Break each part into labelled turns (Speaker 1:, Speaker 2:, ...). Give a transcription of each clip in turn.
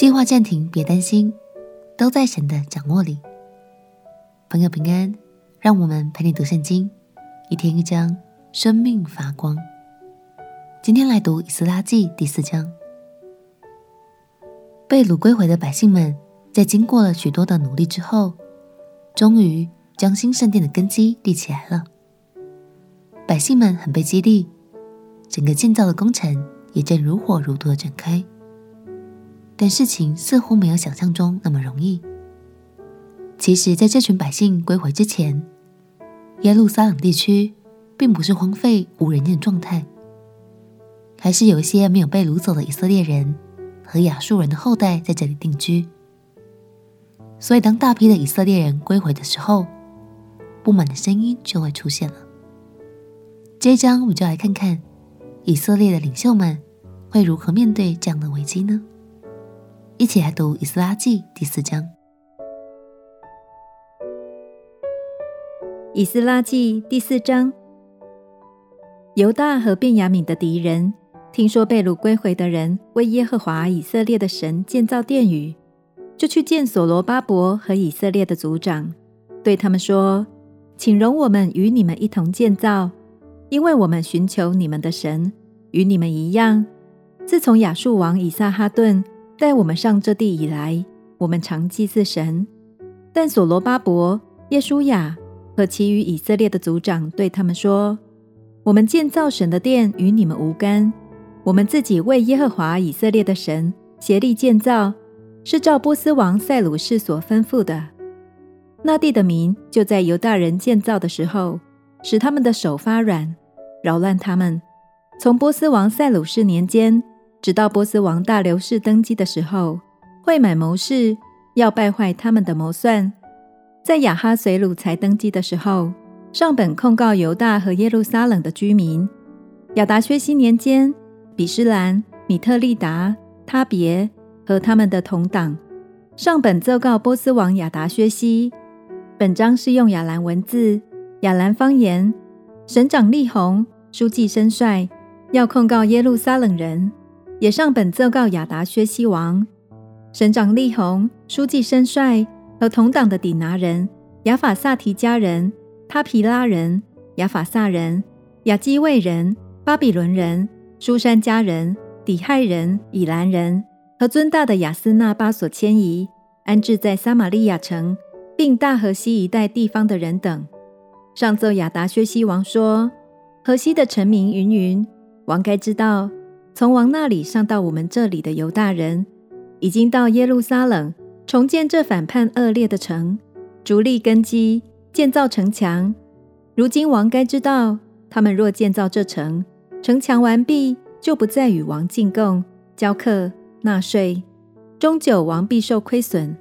Speaker 1: 计划暂停，别担心，都在神的掌握里。朋友平安，让我们陪你读圣经，一天一章，生命发光。今天来读以斯拉记第四章。被掳归回的百姓们，在经过了许多的努力之后，终于将新圣殿的根基立起来了。百姓们很被激励，整个建造的工程也正如火如荼的展开。但事情似乎没有想象中那么容易。其实，在这群百姓归回之前，耶路撒冷地区并不是荒废无人烟的状态，还是有一些没有被掳走的以色列人和亚述人的后代在这里定居。所以，当大批的以色列人归回的时候，不满的声音就会出现了。这一章，我们就来看看以色列的领袖们会如何面对这样的危机呢？一起来读《以斯拉记》第四章。
Speaker 2: 《以斯拉记》第四章，犹大和便雅悯的敌人听说被掳归回的人为耶和华以色列的神建造殿宇，就去见所罗巴伯和以色列的族长，对他们说：“请容我们与你们一同建造。”因为我们寻求你们的神，与你们一样。自从亚述王以撒哈顿带我们上这地以来，我们常祭祀神。但所罗巴伯、耶书亚和其余以色列的族长对他们说：“我们建造神的殿与你们无干，我们自己为耶和华以色列的神协力建造，是照波斯王塞鲁士所吩咐的。那地的民就在犹大人建造的时候，使他们的手发软。”扰乱他们，从波斯王塞鲁士年间，直到波斯王大流士登基的时候，会买谋士，要败坏他们的谋算。在亚哈随鲁才登基的时候，上本控告犹大和耶路撒冷的居民。亚达薛西年间，比施兰、米特利达、他别和他们的同党，上本奏告波斯王亚达薛西。本章是用亚兰文字、亚兰方言。省长利宏、书记申帅要控告耶路撒冷人，也上本奏告亚达薛西王。省长利宏、书记申帅和同党的底拿人、亚法萨提加人、他皮拉人、亚法萨人、亚基卫人、巴比伦人、书珊加人、底亥人、以兰人和尊大的亚斯那巴所迁移，安置在撒玛利亚城，并大河西一带地方的人等。上奏亚达薛西王说：“河西的臣民云云，王该知道，从王那里上到我们这里的犹大人，已经到耶路撒冷重建这反叛恶劣的城，逐立根基，建造城墙。如今王该知道，他们若建造这城，城墙完毕，就不再与王进贡、交课、纳税，终久王必受亏损。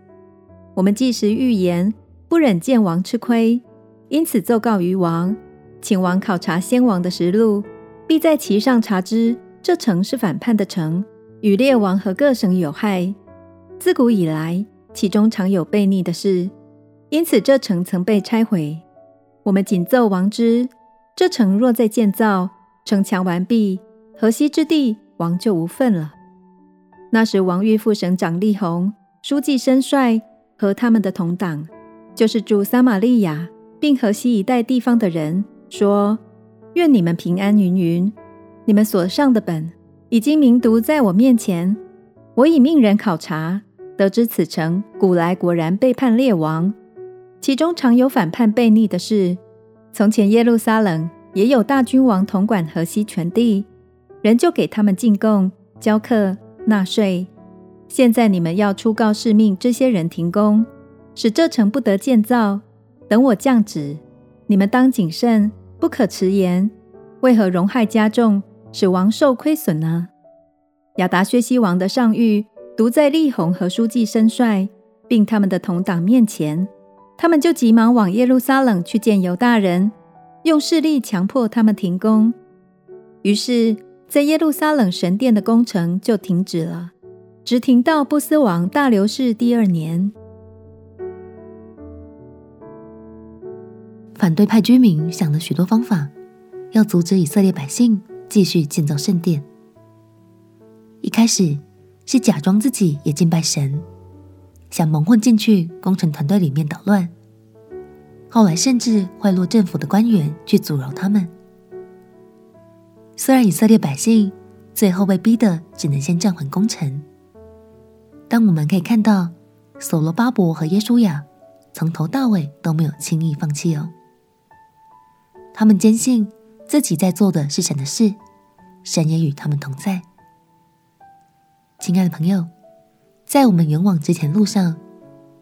Speaker 2: 我们即时预言，不忍见王吃亏。”因此奏告于王，请王考察先王的实录，必在其上查知这城是反叛的城，与列王和各省有害。自古以来，其中常有悖逆的事，因此这城曾被拆毁。我们谨奏王之，这城若再建造，城墙完毕，河西之地，王就无份了。那时，王諭覆省长利宏、书记申帅和他们的同党，就是住撒玛利亚。并河西一带地方的人说：“愿你们平安云云。你们所上的本已经明读在我面前，我已命人考察，得知此城古来果然背叛列王，其中常有反叛悖逆的事。从前耶路撒冷也有大君王统管河西全地，人就给他们进贡、交课、纳税。现在你们要出告示命这些人停工，使这城不得建造。”等我降旨，你们当谨慎，不可迟延。为何荣害加重，使王受亏损呢？亚达薛西王的上谕读在利宏和书记申帅，并他们的同党面前，他们就急忙往耶路撒冷去见犹大人，用势力强迫他们停工。于是，在耶路撒冷神殿的工程就停止了，直停到波斯王大流士第二年。
Speaker 1: 反对派居民想了许多方法，要阻止以色列百姓继续建造圣殿。一开始，是假装自己也敬拜神，想蒙混进去工程团队里面捣乱。后来甚至贿赂政府的官员去阻挠他们。虽然以色列百姓最后被逼得只能先暂缓工程，但我们可以看到，所罗巴伯和耶书亚从头到尾都没有轻易放弃哦。他们坚信自己在做的是神的事，神也与他们同在。亲爱的朋友，在我们勇往直前路上，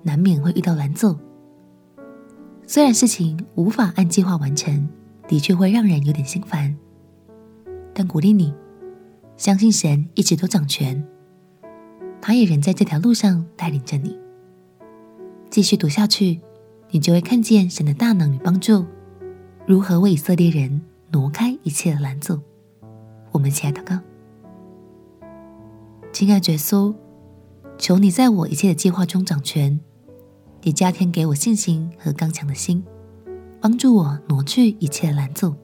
Speaker 1: 难免会遇到拦阻。虽然事情无法按计划完成，的确会让人有点心烦，但鼓励你，相信神一直都掌权，他也仍在这条路上带领着你。继续读下去，你就会看见神的大能与帮助，如何为以色列人挪开一切的拦阻。我们起来祷告，亲爱的耶稣，求你在我一切的计划中掌权。也加添给我信心和刚强的心，帮助我挪去一切的拦阻。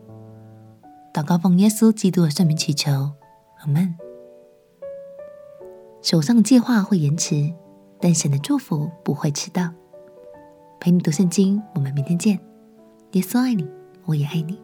Speaker 1: 祷告奉耶稣基督的圣名祈求，阿门。手上的计划会延迟，但神的祝福不会迟到。陪你读圣经，我们明天见。耶稣爱你，我也爱你。